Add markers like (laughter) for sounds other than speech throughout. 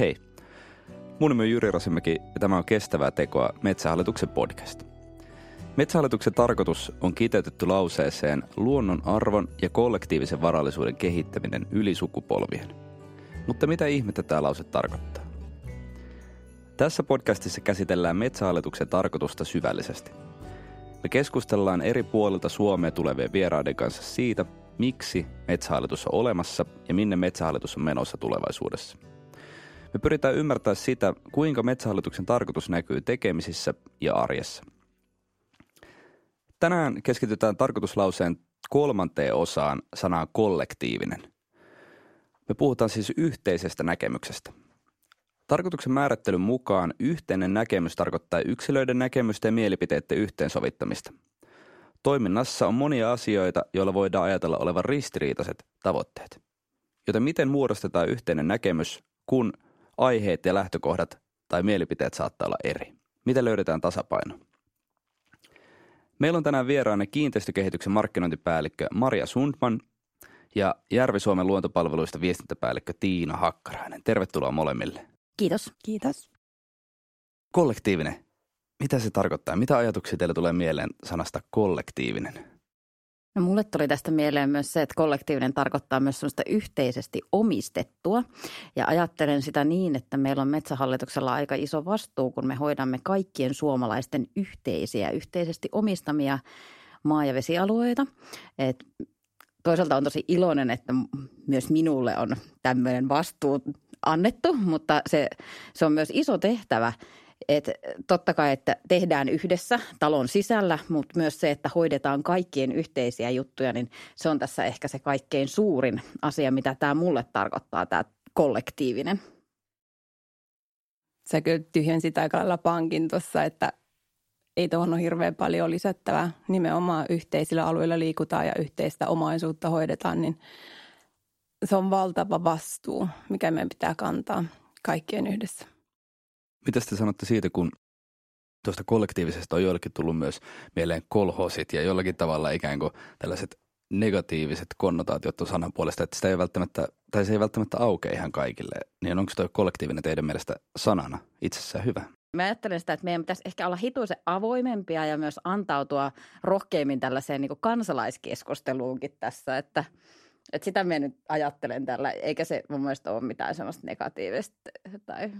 Hei, mun nimi on Jyri Rasimäki ja tämä on Kestävää tekoa Metsähallituksen podcast. Metsähallituksen tarkoitus on kiteytetty lauseeseen luonnon arvon ja kollektiivisen varallisuuden kehittäminen yli sukupolvien. Mutta mitä ihmettä tämä lause tarkoittaa? Tässä podcastissa käsitellään Metsähallituksen tarkoitusta syvällisesti. Me keskustellaan eri puolilta Suomea tulevien vieraiden kanssa siitä, miksi Metsähallitus on olemassa ja minne Metsähallitus on menossa tulevaisuudessa – me pyritään ymmärtämään sitä, kuinka metsähallituksen tarkoitus näkyy tekemisissä ja arjessa. Tänään keskitytään tarkoituslauseen kolmanteen osaan sanaan kollektiivinen. Me puhutaan siis yhteisestä näkemyksestä. Tarkoituksen määrittelyn mukaan yhteinen näkemys tarkoittaa yksilöiden näkemystä ja mielipiteiden yhteensovittamista. Toiminnassa on monia asioita, joilla voidaan ajatella olevan ristiriitaiset tavoitteet. Joten miten muodostetaan yhteinen näkemys, kun – aiheet ja lähtökohdat tai mielipiteet saattaa olla eri. Miten löydetään tasapaino? Meillä on tänään vieraana kiinteistökehityksen markkinointipäällikkö Maria Sundman ja Järvi-Suomen luontopalveluista viestintäpäällikkö Tiina Hakkarainen. Tervetuloa molemmille. Kiitos. Kiitos. Kollektiivinen. Mitä se tarkoittaa? Mitä ajatuksia teille tulee mieleen sanasta kollektiivinen? No mulle tuli tästä mieleen myös se, että kollektiivinen tarkoittaa myös sellaista yhteisesti omistettua. Ja ajattelen sitä niin, että meillä on metsähallituksella aika iso vastuu, kun me hoidamme kaikkien suomalaisten yhteisiä, yhteisesti omistamia maa- ja vesialueita. Et toisaalta on tosi iloinen, että myös minulle on tämmöinen vastuu annettu, mutta se, se on myös iso tehtävä – et totta kai, että tehdään yhdessä talon sisällä, mutta myös se, että hoidetaan kaikkien yhteisiä juttuja, niin se on tässä ehkä se kaikkein suurin asia, mitä tämä mulle tarkoittaa, tämä kollektiivinen. Sä kyllä tyhjensit aika lailla pankin tuossa, että ei tuohon ole hirveän paljon lisättävää. Nimenomaan yhteisillä alueilla liikutaan ja yhteistä omaisuutta hoidetaan, niin se on valtava vastuu, mikä meidän pitää kantaa kaikkien yhdessä. Mitä te sanotte siitä, kun tuosta kollektiivisesta on joillekin tullut myös mieleen kolhosit ja jollakin tavalla ikään kuin tällaiset negatiiviset konnotaatiot tuon sanan puolesta, että sitä ei välttämättä, tai se ei välttämättä aukea ihan kaikille. Niin onko tuo kollektiivinen teidän mielestä sanana itsessään hyvä? Mä ajattelen sitä, että meidän pitäisi ehkä olla hituisen avoimempia ja myös antautua rohkeimmin tällaiseen niin kansalaiskeskusteluunkin tässä, että, että sitä mä nyt ajattelen tällä, eikä se mun mielestä ole mitään semmoista negatiivista tai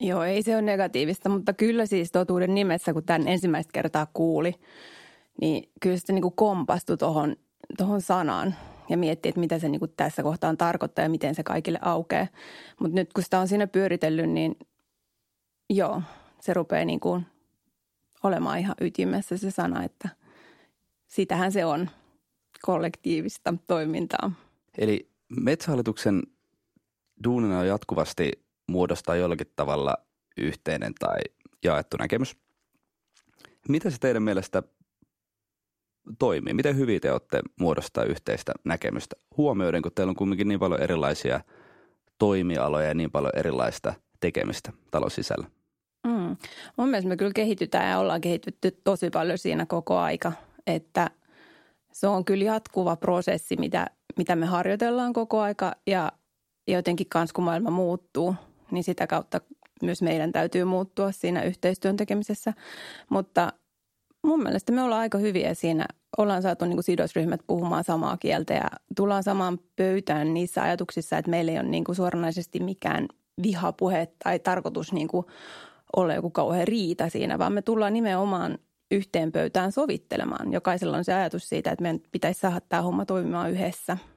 Joo, ei se ole negatiivista, mutta kyllä siis totuuden nimessä, kun tämän ensimmäistä kertaa kuuli, niin kyllä se niin kompastui tuohon tohon sanaan ja mietti, että mitä se niin tässä kohtaan tarkoittaa ja miten se kaikille aukeaa. Mutta nyt kun sitä on siinä pyöritellyt, niin joo, se rupeaa niin kuin olemaan ihan ytimessä se sana, että sitähän se on kollektiivista toimintaa. Eli Metsähallituksen duunina on jatkuvasti muodostaa jollakin tavalla yhteinen tai jaettu näkemys. Mitä se teidän mielestä toimii? Miten hyvin te olette muodostaa yhteistä näkemystä? Huomioiden, kun teillä on kuitenkin niin paljon erilaisia toimialoja ja niin paljon erilaista tekemistä talon sisällä. Mm. Mun mielestä me kyllä kehitytään ja ollaan kehitytty tosi paljon siinä koko aika, että se on kyllä jatkuva prosessi, mitä, mitä me harjoitellaan koko aika ja jotenkin kans kun maailma muuttuu – niin sitä kautta myös meidän täytyy muuttua siinä yhteistyön tekemisessä. Mutta mun mielestä me ollaan aika hyviä siinä. Ollaan saatu niin kuin sidosryhmät puhumaan samaa kieltä ja tullaan samaan pöytään niissä ajatuksissa, että meillä ei ole niin kuin suoranaisesti mikään vihapuhe tai tarkoitus niin kuin olla joku kauhean riita siinä, vaan me tullaan nimenomaan yhteen pöytään sovittelemaan. Jokaisella on se ajatus siitä, että meidän pitäisi saada tämä homma toimimaan yhdessä –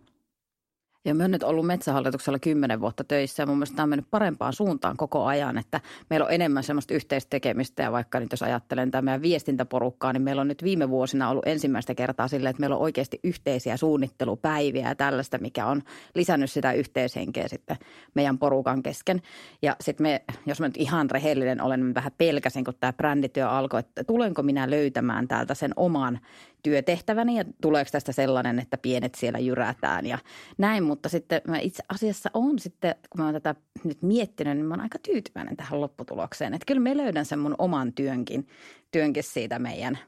ja mä oon nyt ollut metsähallituksella kymmenen vuotta töissä ja mun mielestä tämä on mennyt parempaan suuntaan koko ajan, että meillä on enemmän semmoista yhteistekemistä ja vaikka nyt jos ajattelen tämä meidän viestintäporukkaa, niin meillä on nyt viime vuosina ollut ensimmäistä kertaa silleen, että meillä on oikeasti yhteisiä suunnittelupäiviä ja tällaista, mikä on lisännyt sitä yhteishenkeä sitten meidän porukan kesken. Ja sitten me, jos mä nyt ihan rehellinen olen, niin vähän pelkäsin, kun tämä brändityö alkoi, että tulenko minä löytämään täältä sen oman työtehtäväni ja tuleeko tästä sellainen, että pienet siellä jyrätään ja näin. Mutta sitten mä itse asiassa on sitten, kun mä oon tätä nyt miettinyt, niin mä oon aika tyytyväinen tähän lopputulokseen. Että kyllä me löydän sen mun oman työnkin, työnkin siitä meidän,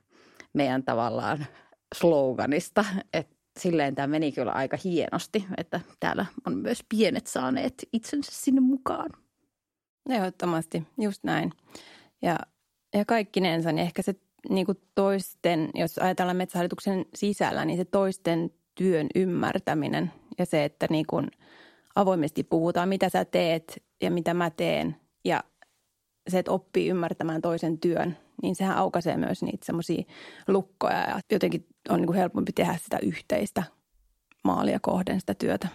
meidän tavallaan sloganista, että silleen tämä meni kyllä aika hienosti, että täällä on myös pienet saaneet itsensä sinne mukaan. Ehdottomasti, just näin. Ja, ja kaikkinensa, niin ehkä se niin kuin toisten, jos ajatellaan metsähallituksen sisällä, niin se toisten työn ymmärtäminen ja se, että niin kuin avoimesti puhutaan, mitä sä teet ja mitä mä teen ja se, että oppii ymmärtämään toisen työn, niin sehän aukaisee myös niitä semmoisia lukkoja ja jotenkin on niin kuin helpompi tehdä sitä yhteistä maalia kohden sitä työtä.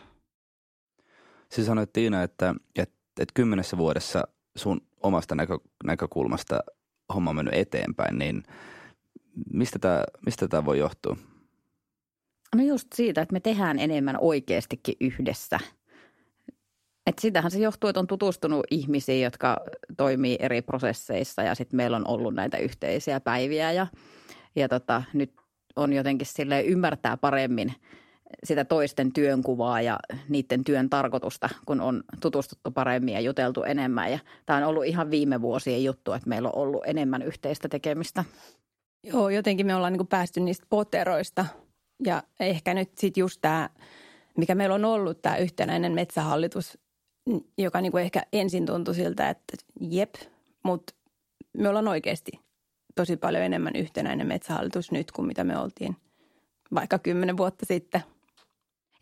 Siis sanoit Tiina, että, että, että kymmenessä vuodessa sun omasta näkö, näkökulmasta homma mennyt eteenpäin, niin mistä tämä, mistä tämä voi johtua? No just siitä, että me tehdään enemmän oikeastikin yhdessä. Et sitähän se johtuu, että on tutustunut ihmisiin, jotka toimii eri prosesseissa ja sitten meillä on ollut näitä yhteisiä päiviä ja, ja tota, nyt on jotenkin sille ymmärtää paremmin sitä toisten työnkuvaa ja niiden työn tarkoitusta, kun on tutustuttu paremmin ja juteltu enemmän. Ja tämä on ollut ihan viime vuosien juttu, että meillä on ollut enemmän yhteistä tekemistä. Joo, jotenkin me ollaan niin kuin päästy niistä poteroista ja ehkä nyt sitten just tämä, mikä meillä on ollut tämä yhtenäinen metsähallitus, joka niin kuin ehkä ensin tuntui siltä, että jep, mutta me ollaan oikeasti tosi paljon enemmän yhtenäinen metsähallitus nyt kuin mitä me oltiin vaikka kymmenen vuotta sitten –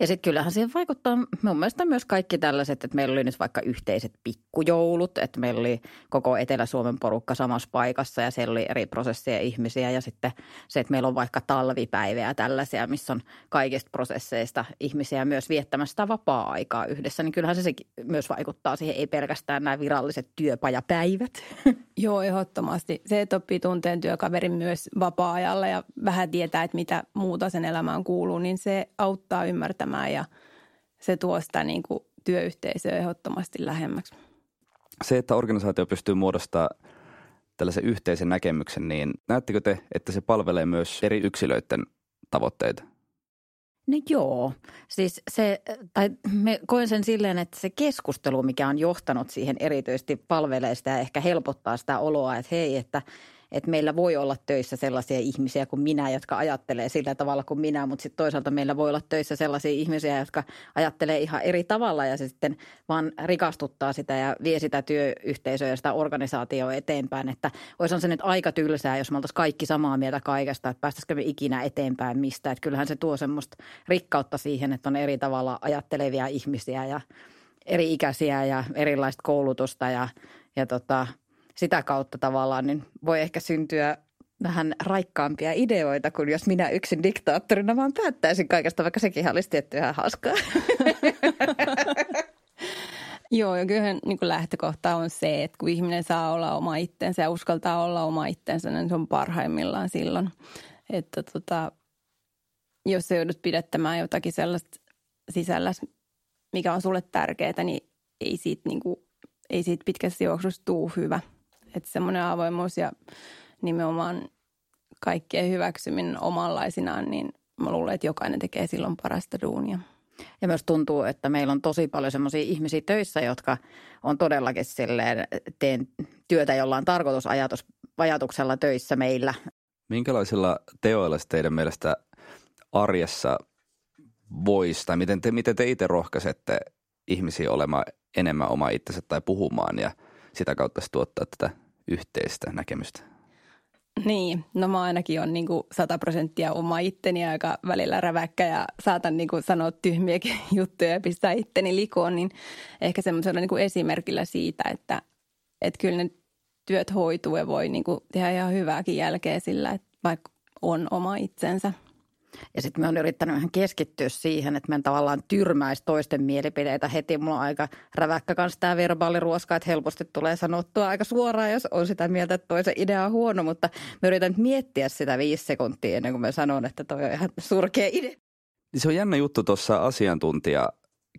ja sitten kyllähän siihen vaikuttaa mun mielestä myös kaikki tällaiset, että meillä oli nyt vaikka yhteiset pikkujoulut, että meillä oli koko Etelä-Suomen porukka samassa paikassa ja siellä oli eri prosesseja ihmisiä ja sitten se, että meillä on vaikka talvipäivää tällaisia, missä on kaikista prosesseista ihmisiä myös viettämästä vapaa-aikaa yhdessä, niin kyllähän se, myös vaikuttaa siihen, ei pelkästään nämä viralliset työpajapäivät. (laughs) Joo, ehdottomasti. Se, että oppii tunteen työkaverin myös vapaa-ajalla ja vähän tietää, että mitä muuta sen elämään kuuluu, niin se auttaa ymmärtämään ja se tuo sitä niin kuin työyhteisöä ehdottomasti lähemmäksi. Se, että organisaatio pystyy muodostamaan tällaisen yhteisen näkemyksen, niin näettekö te, että se palvelee myös eri yksilöiden tavoitteita? No joo, siis se, tai me koen sen silleen, että se keskustelu, mikä on johtanut siihen erityisesti palvelee sitä ja ehkä helpottaa sitä oloa, että hei, että – että meillä voi olla töissä sellaisia ihmisiä kuin minä, jotka ajattelee sillä tavalla kuin minä, mutta sitten toisaalta meillä voi olla töissä sellaisia ihmisiä, jotka ajattelee ihan eri tavalla ja se sitten vaan rikastuttaa sitä ja vie sitä työyhteisöä ja sitä organisaatioa eteenpäin. Että olisi se nyt aika tylsää, jos me oltaisiin kaikki samaa mieltä kaikesta, että päästäisikö me ikinä eteenpäin mistä. Että kyllähän se tuo semmoista rikkautta siihen, että on eri tavalla ajattelevia ihmisiä ja eri ikäisiä ja erilaista koulutusta ja, ja tota, sitä kautta tavallaan niin voi ehkä syntyä vähän raikkaampia ideoita kuin jos minä yksin diktaattorina vaan päättäisin kaikesta, vaikka sekin olisi tietty ihan hauskaa. (laughs) Joo, ja kyllähän niin kuin lähtökohta on se, että kun ihminen saa olla oma itsensä ja uskaltaa olla oma itsensä, niin se on parhaimmillaan silloin. Että tota, jos se joudut pidettämään jotakin sellaista sisällä, mikä on sulle tärkeää, niin ei siitä, niin kuin, ei siitä pitkässä juoksussa tuu hyvä – että semmoinen avoimuus ja nimenomaan kaikkien hyväksyminen omanlaisinaan, niin mä luulen, että jokainen tekee silloin parasta duunia. Ja myös tuntuu, että meillä on tosi paljon semmoisia ihmisiä töissä, jotka on todellakin silleen, teen työtä jollain tarkoitusajatus, ajatuksella töissä meillä. Minkälaisilla teoilla teidän mielestä arjessa voisi, tai miten te, miten te itse rohkaisette ihmisiä olemaan enemmän oma itsensä tai puhumaan ja sitä kautta tuottaa tätä yhteistä näkemystä? Niin, no mä ainakin on niin sata prosenttia oma itteni aika välillä räväkkä ja saatan niin sanoa tyhmiäkin (laughs) juttuja ja pistää itteni likoon, niin ehkä semmoisella niin esimerkillä siitä, että, että kyllä ne työt hoituu ja voi niin tehdä ihan hyvääkin jälkeä sillä, että vaikka on oma itsensä – ja sitten me on yrittänyt vähän keskittyä siihen, että me tavallaan tyrmäisi toisten mielipideitä heti. Mulla on aika räväkkä kanssa tämä verbaaliruoska, että helposti tulee sanottua aika suoraan, jos on sitä mieltä, että toisen idea on huono. Mutta me yritän miettiä sitä viisi sekuntia ennen kuin mä sanon, että toi on ihan surkea idea. Se on jännä juttu tuossa asiantuntija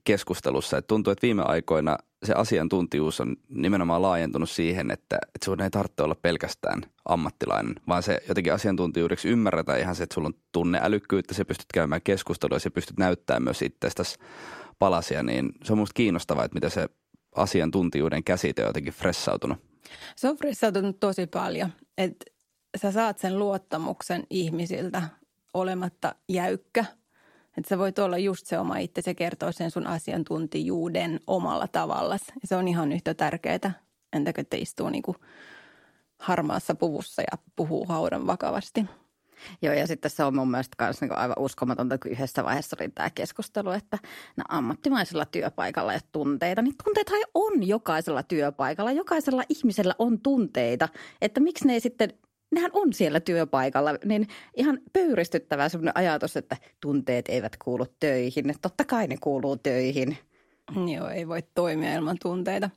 keskustelussa, että tuntuu, että viime aikoina se asiantuntijuus on nimenomaan laajentunut siihen, että, että sun ei tarvitse olla pelkästään ammattilainen, vaan se jotenkin asiantuntijuudeksi ymmärretään ihan se, että sulla on tunneälykkyyttä, se pystyt käymään keskustelua ja se pystyt näyttämään myös itsestäsi palasia, niin se on musta kiinnostavaa, että miten se asiantuntijuuden käsite on jotenkin fressautunut. Se on fressautunut tosi paljon, että sä saat sen luottamuksen ihmisiltä olematta jäykkä – että sä voit olla just se oma itse, se kertoo sen sun asiantuntijuuden omalla tavalla. Ja se on ihan yhtä tärkeää entäkö te istuu niin kuin harmaassa puvussa ja puhuu haudan vakavasti. Joo, ja sitten se on mun mielestä myös niin aivan uskomatonta, kun yhdessä vaiheessa oli tämä keskustelu, että no, ammattimaisella työpaikalla ei tunteita, niin tunteita on jokaisella työpaikalla. Jokaisella ihmisellä on tunteita, että miksi ne ei sitten nehän on siellä työpaikalla, niin ihan pöyristyttävää sellainen ajatus, että tunteet eivät kuulu töihin. Totta kai ne kuuluu töihin. Joo, ei voi toimia ilman tunteita.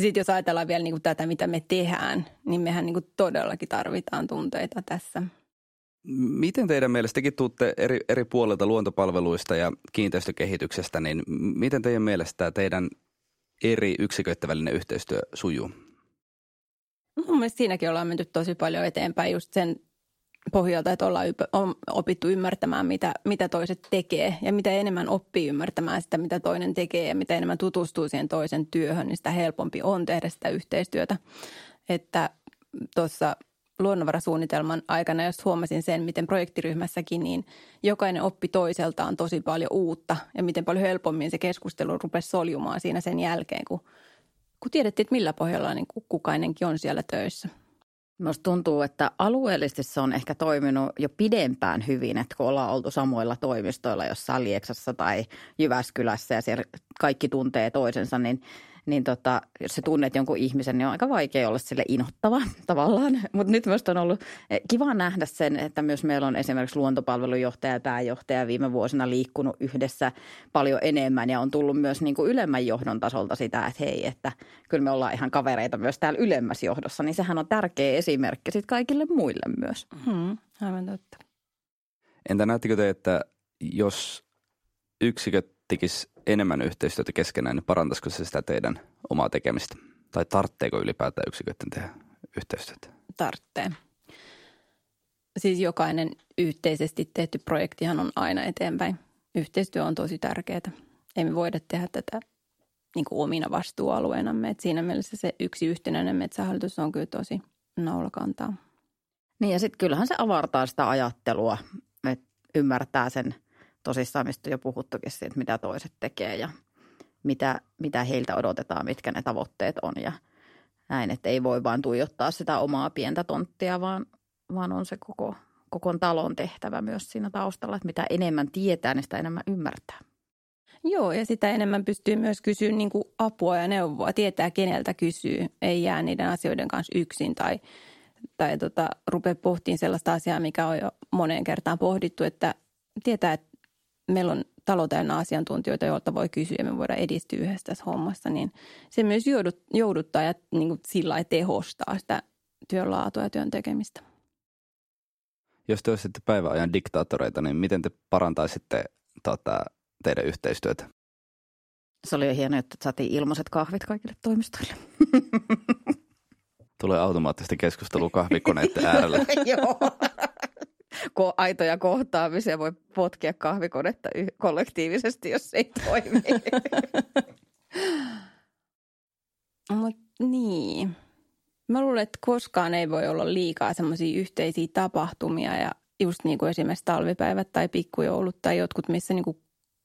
Sitten jos ajatellaan vielä niin kuin tätä, mitä me tehdään, niin mehän niin kuin todellakin tarvitaan tunteita tässä. Miten teidän mielestä, tekin tuutte eri, eri puolilta luontopalveluista ja kiinteistökehityksestä, niin miten teidän mielestä teidän eri yksiköiden välinen yhteistyö sujuu? Mun mielestä siinäkin ollaan menty tosi paljon eteenpäin just sen pohjalta, että ollaan on opittu ymmärtämään, mitä, mitä toiset tekee ja mitä enemmän oppii ymmärtämään sitä, mitä toinen tekee ja mitä enemmän tutustuu siihen toisen työhön, niin sitä helpompi on tehdä sitä yhteistyötä. Että tuossa luonnonvarasuunnitelman aikana, jos huomasin sen, miten projektiryhmässäkin, niin jokainen oppi toiseltaan tosi paljon uutta ja miten paljon helpommin se keskustelu rupesi soljumaan siinä sen jälkeen, kun, kun tiedettiin, että millä pohjalla niin kukainenkin on siellä töissä. Minusta tuntuu, että alueellisesti se on ehkä toiminut jo pidempään hyvin, että kun ollaan oltu samoilla toimistoilla jossain Lieksassa tai Jyväskylässä ja siellä kaikki tuntee toisensa, niin niin tota, jos sä tunnet jonkun ihmisen, niin on aika vaikea olla sille inhottava (laughs) tavallaan. Mutta nyt myös on ollut eh, kiva nähdä sen, että myös meillä on esimerkiksi luontopalvelujohtaja ja pääjohtaja viime vuosina liikkunut yhdessä paljon enemmän ja on tullut myös niin kuin ylemmän johdon tasolta sitä, että hei, että kyllä me ollaan ihan kavereita myös täällä ylemmässä johdossa, niin sehän on tärkeä esimerkki sitten kaikille muille myös. Hmm, aivan totta. Entä näettekö te, että jos yksiköt tekisi enemmän yhteistyötä keskenään, niin parantaisiko se sitä teidän omaa tekemistä? Tai tartteeko ylipäätään yksiköiden tehdä yhteistyötä? Tarttee. Siis jokainen yhteisesti tehty projektihan on aina eteenpäin. Yhteistyö on tosi tärkeää. Ei me voida tehdä tätä niin kuin omina vastuualueenamme. Et siinä mielessä se yksi yhtenäinen metsähallitus on kyllä tosi naulakantaa. Niin ja sitten kyllähän se avartaa sitä ajattelua, että ymmärtää sen – tosissaan, mistä jo puhuttukin siitä, mitä toiset tekee ja mitä, mitä heiltä odotetaan, mitkä ne tavoitteet on ja näin, että ei voi vaan tuijottaa sitä omaa pientä tonttia, vaan, vaan on se koko, koko talon tehtävä myös siinä taustalla, että mitä enemmän tietää, niin sitä enemmän ymmärtää. Joo, ja sitä enemmän pystyy myös kysyä niin kuin apua ja neuvoa, tietää keneltä kysyy, ei jää niiden asioiden kanssa yksin tai, tai tota, rupea pohtimaan sellaista asiaa, mikä on jo moneen kertaan pohdittu, että tietää, että meillä on talo täynnä asiantuntijoita, joilta voi kysyä ja me voidaan edistyä yhdessä tässä hommassa, niin se myös joudut, jouduttaa ja niin kuin sillä lailla tehostaa sitä työn laatua ja työn tekemistä. Jos te olisitte päiväajan diktaattoreita, niin miten te parantaisitte tota, teidän yhteistyötä? Se oli jo hienoa, että saatiin ilmaiset kahvit kaikille toimistoille. Tulee automaattisesti keskustelu kahvikoneiden äärellä. (laughs) Joo ko- aitoja kohtaamisia voi potkia kahvikonetta y- kollektiivisesti, jos se ei toimi. (laughs) Mut niin. Mä luulen, että koskaan ei voi olla liikaa semmoisia yhteisiä tapahtumia ja just niin kuin esimerkiksi talvipäivät tai pikkujoulut tai jotkut, missä niin kuin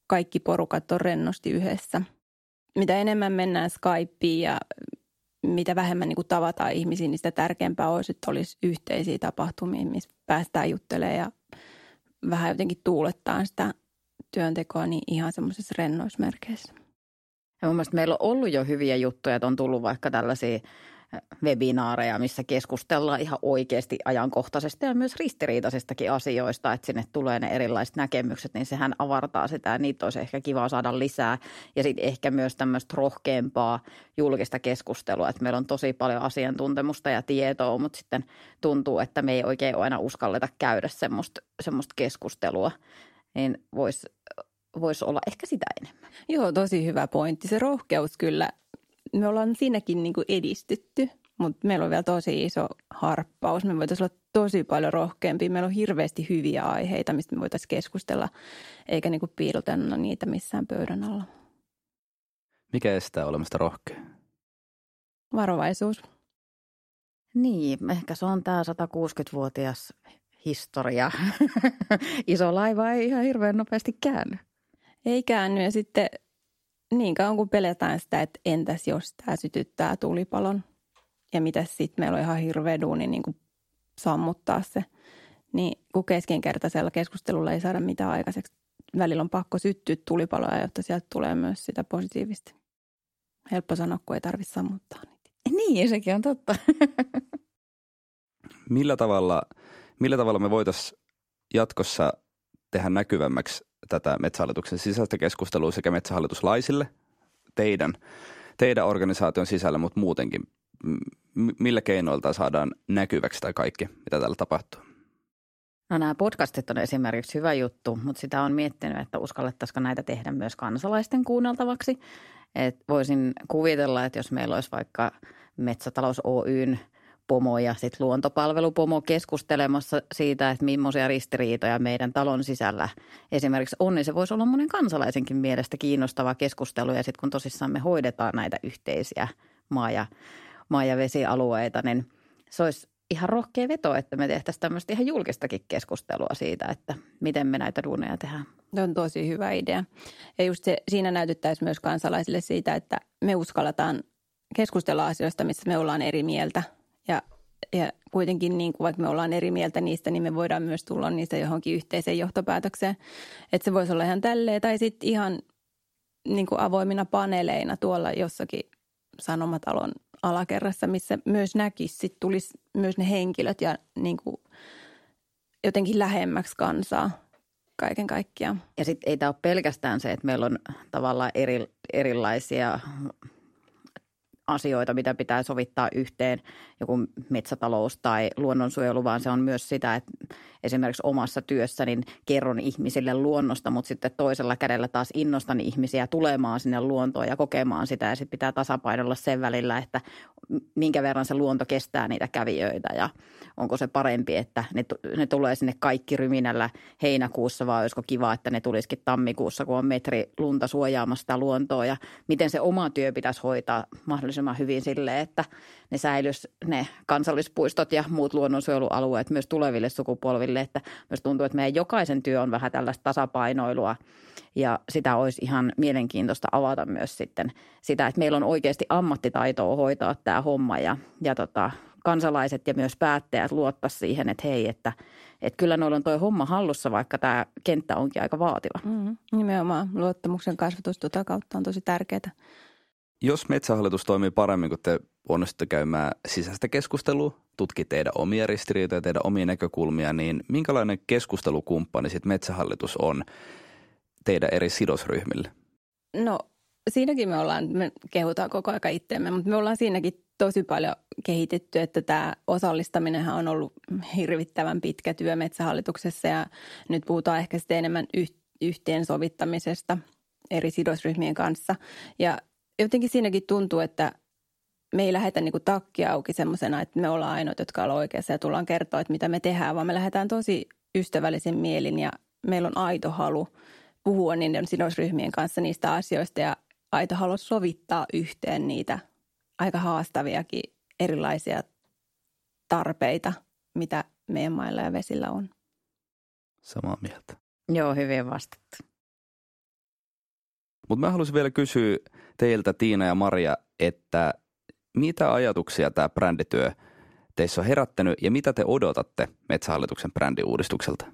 kaikki porukat on rennosti yhdessä. Mitä enemmän mennään Skypeen ja mitä vähemmän niin kuin tavataan ihmisiä, niin sitä tärkeämpää olisi, että olisi yhteisiä tapahtumia, missä päästään juttelemaan ja vähän jotenkin tuulettaa sitä työntekoa niin ihan semmoisessa rennoismerkeissä. Ja mun mielestä meillä on ollut jo hyviä juttuja, että on tullut vaikka tällaisia webinaareja, missä keskustellaan ihan oikeasti ajankohtaisesta ja myös ristiriitaisistakin asioista, että sinne tulee ne erilaiset näkemykset, niin sehän avartaa sitä ja niitä olisi ehkä kiva saada lisää. Ja sitten ehkä myös tämmöistä rohkeampaa julkista keskustelua, että meillä on tosi paljon asiantuntemusta ja tietoa, mutta sitten tuntuu, että me ei oikein aina uskalleta käydä semmoista, semmoista keskustelua, niin voisi vois olla ehkä sitä enemmän. Joo, tosi hyvä pointti. Se rohkeus kyllä me ollaan siinäkin niin kuin edistytty, mutta meillä on vielä tosi iso harppaus. Me voitaisiin olla tosi paljon rohkeampia. Meillä on hirveästi hyviä aiheita, mistä me voitaisiin keskustella, eikä niin kuin piilotella niitä missään pöydän alla. Mikä estää olemasta rohkea? Varovaisuus. Niin, ehkä se on tämä 160-vuotias historia. (laughs) Iso laiva ei ihan hirveän nopeasti käänny. Ei käänny ja sitten niin kauan kuin peletään sitä, että entäs jos tämä sytyttää tulipalon, ja mitä sitten meillä on ihan hirveä duuni niin kuin sammuttaa se. Niin kun keskinkertaisella keskustelulla ei saada mitään aikaiseksi, välillä on pakko syttyä tulipaloja, jotta sieltä tulee myös sitä positiivista. Helppo sanoa, kun ei tarvitse sammuttaa niitä. Niin, sekin on totta. millä tavalla, millä tavalla me voitaisiin jatkossa tehdä näkyvämmäksi tätä metsähallituksen sisäistä keskustelua sekä metsähallituslaisille teidän, teidän organisaation sisällä, mutta muutenkin. Millä keinoilta saadaan näkyväksi tai kaikki, mitä täällä tapahtuu? No nämä podcastit on esimerkiksi hyvä juttu, mutta sitä on miettinyt, että uskallettaisiko näitä tehdä myös kansalaisten kuunneltavaksi. Et voisin kuvitella, että jos meillä olisi vaikka Metsätalous Oyn – pomo ja sitten luontopalvelupomo keskustelemassa siitä, että millaisia ristiriitoja meidän talon sisällä esimerkiksi on, niin se voisi olla monen kansalaisenkin mielestä kiinnostava keskustelu. Ja sitten kun tosissaan me hoidetaan näitä yhteisiä maa- ja, maa- ja vesialueita, niin se olisi ihan rohkea veto, että me tehtäisiin tämmöistä ihan julkistakin keskustelua siitä, että miten me näitä duuneja tehdään. Se on tosi hyvä idea. Ja just se, siinä näytettäisiin myös kansalaisille siitä, että me uskalletaan keskustella asioista, missä me ollaan eri mieltä – ja, ja kuitenkin niin kuin vaikka me ollaan eri mieltä niistä, niin me voidaan myös tulla niistä johonkin yhteiseen johtopäätökseen. Että se voisi olla ihan tälleen tai sitten ihan niin kuin avoimina paneeleina tuolla jossakin sanomatalon alakerrassa, missä myös näkisi, sit tulisi myös ne henkilöt ja niin kuin jotenkin lähemmäksi kansaa kaiken kaikkiaan. Ja sitten ei tämä ole pelkästään se, että meillä on tavallaan eri, erilaisia asioita, mitä pitää sovittaa yhteen, joku metsätalous tai luonnonsuojelu, vaan se on myös sitä, että esimerkiksi omassa työssä niin kerron ihmisille luonnosta, mutta sitten toisella kädellä taas innostan ihmisiä tulemaan sinne luontoon ja kokemaan sitä. Ja sitten pitää tasapainolla sen välillä, että minkä verran se luonto kestää niitä kävijöitä ja onko se parempi, että ne, ne tulee sinne kaikki ryminällä heinäkuussa vai olisiko kiva, että ne tulisikin tammikuussa, kun on metri lunta suojaamassa sitä luontoa. Ja miten se oma työ pitäisi hoitaa mahdollisimman hyvin sille, että ne säilys ne kansallispuistot ja muut luonnonsuojelualueet myös tuleville sukupolville, että myös tuntuu, että meidän jokaisen työ on vähän tällaista tasapainoilua ja sitä olisi ihan mielenkiintoista avata myös sitten sitä, että meillä on oikeasti ammattitaitoa hoitaa tämä homma ja, ja tota, kansalaiset ja myös päättäjät luottaa siihen, että hei, että, että kyllä noilla on tuo homma hallussa, vaikka tämä kenttä onkin aika vaativa. Mm, nimenomaan luottamuksen kasvatus tuota kautta on tosi tärkeää. Jos Metsähallitus toimii paremmin, kun te onnistutte käymään sisäistä keskustelua, tutkii teidän omia ristiriitoja, teidän omia näkökulmia, niin minkälainen keskustelukumppani sitten Metsähallitus on teidän eri sidosryhmille? No siinäkin me ollaan, me kehutaan koko aika itseämme, mutta me ollaan siinäkin tosi paljon kehitetty, että tämä osallistaminen on ollut hirvittävän pitkä työ Metsähallituksessa ja nyt puhutaan ehkä sitten enemmän yhteensovittamisesta eri sidosryhmien kanssa. Ja jotenkin siinäkin tuntuu, että me ei lähetä niin takki auki semmoisena, että me ollaan ainoat, jotka ollaan oikeassa ja tullaan kertoa, että mitä me tehdään, vaan me lähdetään tosi ystävällisen mielin ja meillä on aito halu puhua niiden sidosryhmien kanssa niistä asioista ja aito halu sovittaa yhteen niitä aika haastaviakin erilaisia tarpeita, mitä meidän mailla ja vesillä on. Samaa mieltä. Joo, hyvin vastattu. Mutta mä haluaisin vielä kysyä teiltä Tiina ja Maria, että mitä ajatuksia tämä brändityö teissä on herättänyt ja mitä te odotatte Metsähallituksen brändiuudistukselta?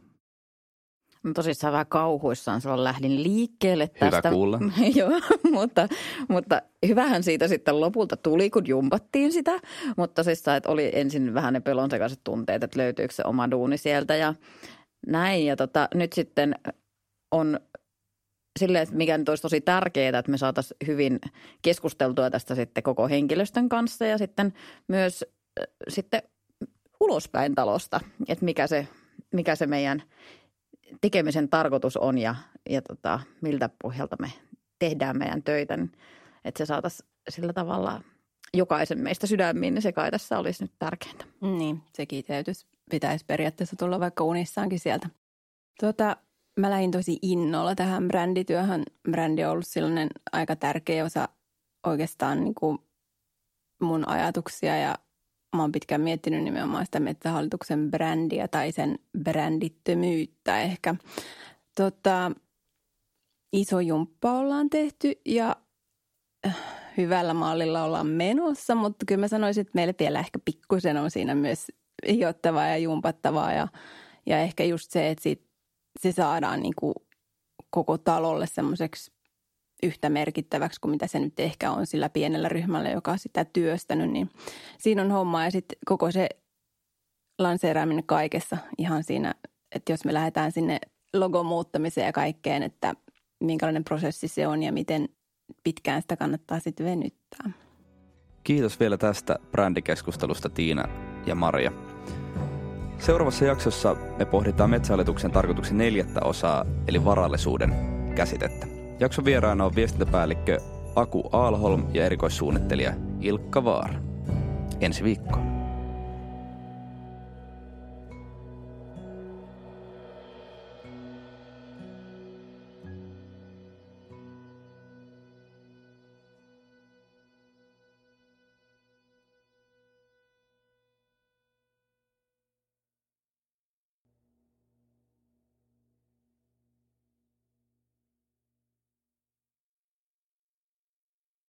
No tosissaan vähän kauhuissaan silloin lähdin liikkeelle tästä. Hyvä kuulla. (laughs) Joo, mutta, mutta hyvähän siitä sitten lopulta tuli, kun jumpattiin sitä. Mutta tosissaan, että oli ensin vähän ne pelonsekaiset tunteet, että löytyykö se oma duuni sieltä ja näin. Ja tota, nyt sitten on silleen, että mikä nyt olisi tosi tärkeää, että me saataisiin hyvin keskusteltua tästä sitten koko henkilöstön kanssa ja sitten myös äh, sitten ulospäin talosta, että mikä se, mikä se meidän tekemisen tarkoitus on ja, ja tota, miltä pohjalta me tehdään meidän töitä, niin että se saataisiin sillä tavalla jokaisen meistä sydämiin, niin se kai tässä olisi nyt tärkeintä. Niin, se kiteytys pitäisi periaatteessa tulla vaikka unissaankin sieltä. Tuota, mä lähdin tosi innolla tähän brändityöhön. Brändi on ollut sellainen aika tärkeä osa oikeastaan niin kuin mun ajatuksia ja mä oon pitkään miettinyt nimenomaan sitä metsähallituksen brändiä tai sen brändittömyyttä ehkä. Tota, iso jumppa ollaan tehty ja äh, hyvällä mallilla ollaan menossa, mutta kyllä mä sanoisin, että meille vielä ehkä pikkusen on siinä myös hiottavaa ja jumpattavaa ja, ja ehkä just se, että siitä, se saadaan niin kuin koko talolle semmoiseksi yhtä merkittäväksi kuin mitä se nyt ehkä on sillä pienellä ryhmällä, joka on sitä työstänyt, niin siinä on homma ja sitten koko se lanseeraaminen kaikessa ihan siinä, että jos me lähdetään sinne logon muuttamiseen ja kaikkeen, että minkälainen prosessi se on ja miten pitkään sitä kannattaa sitten venyttää. Kiitos vielä tästä brändikeskustelusta Tiina ja Maria. Seuraavassa jaksossa me pohditaan Metsähallituksen tarkoituksen neljättä osaa, eli varallisuuden käsitettä. Jakson vieraana on viestintäpäällikkö Aku Aalholm ja erikoissuunnittelija Ilkka Vaara. Ensi viikkoon.